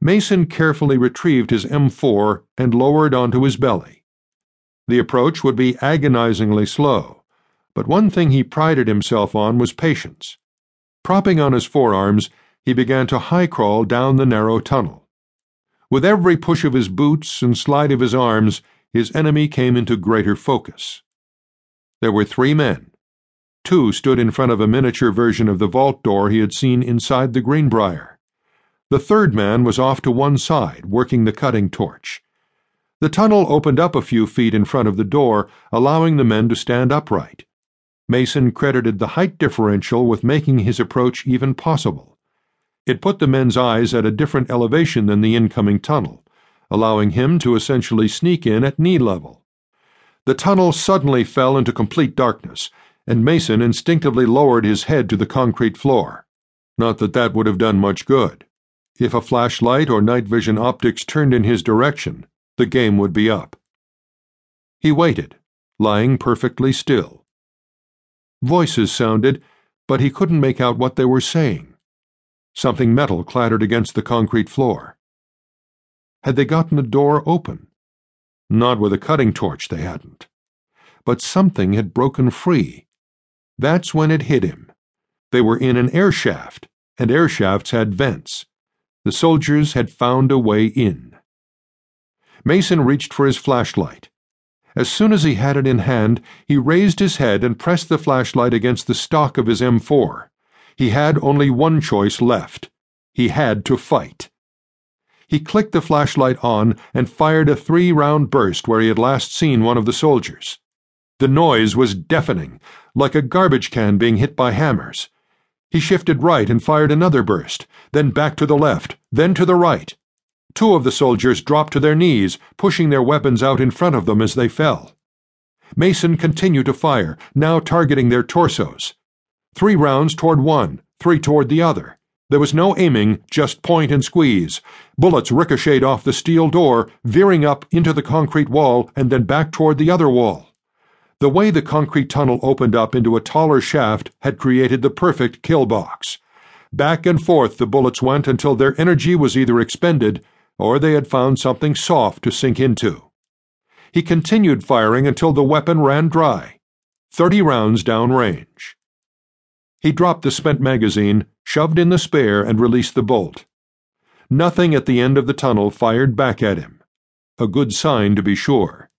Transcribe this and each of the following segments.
Mason carefully retrieved his M4 and lowered onto his belly. The approach would be agonizingly slow, but one thing he prided himself on was patience. Propping on his forearms, he began to high crawl down the narrow tunnel. With every push of his boots and slide of his arms, his enemy came into greater focus. There were three men. Two stood in front of a miniature version of the vault door he had seen inside the Greenbrier. The third man was off to one side, working the cutting torch. The tunnel opened up a few feet in front of the door, allowing the men to stand upright. Mason credited the height differential with making his approach even possible. It put the men's eyes at a different elevation than the incoming tunnel, allowing him to essentially sneak in at knee level. The tunnel suddenly fell into complete darkness, and Mason instinctively lowered his head to the concrete floor. Not that that would have done much good. If a flashlight or night vision optics turned in his direction, the game would be up. He waited, lying perfectly still. Voices sounded, but he couldn't make out what they were saying. Something metal clattered against the concrete floor. Had they gotten the door open? Not with a cutting torch, they hadn't. But something had broken free. That's when it hit him. They were in an air shaft, and air shafts had vents. The soldiers had found a way in. Mason reached for his flashlight. As soon as he had it in hand, he raised his head and pressed the flashlight against the stock of his M4. He had only one choice left. He had to fight. He clicked the flashlight on and fired a three round burst where he had last seen one of the soldiers. The noise was deafening, like a garbage can being hit by hammers. He shifted right and fired another burst, then back to the left, then to the right. Two of the soldiers dropped to their knees, pushing their weapons out in front of them as they fell. Mason continued to fire, now targeting their torsos. Three rounds toward one, three toward the other. There was no aiming, just point and squeeze. Bullets ricocheted off the steel door, veering up into the concrete wall and then back toward the other wall. The way the concrete tunnel opened up into a taller shaft had created the perfect kill box. Back and forth the bullets went until their energy was either expended or they had found something soft to sink into. He continued firing until the weapon ran dry, 30 rounds down range. He dropped the spent magazine, shoved in the spare, and released the bolt. Nothing at the end of the tunnel fired back at him. A good sign, to be sure.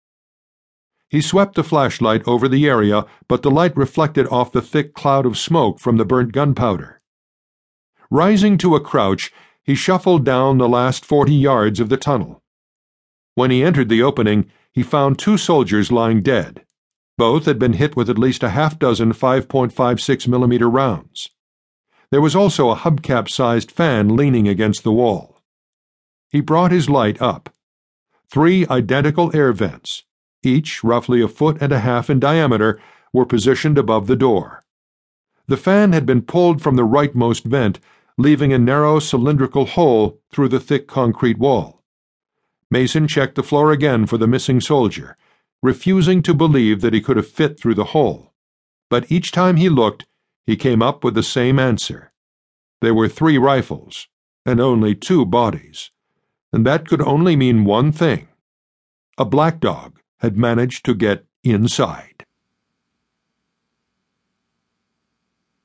He swept the flashlight over the area, but the light reflected off the thick cloud of smoke from the burnt gunpowder. Rising to a crouch, he shuffled down the last forty yards of the tunnel. When he entered the opening, he found two soldiers lying dead. Both had been hit with at least a half dozen 5.56 millimeter rounds. There was also a hubcap sized fan leaning against the wall. He brought his light up. Three identical air vents, each roughly a foot and a half in diameter, were positioned above the door. The fan had been pulled from the rightmost vent, leaving a narrow cylindrical hole through the thick concrete wall. Mason checked the floor again for the missing soldier, refusing to believe that he could have fit through the hole. But each time he looked, he came up with the same answer. There were three rifles, and only two bodies, and that could only mean one thing a black dog had managed to get inside.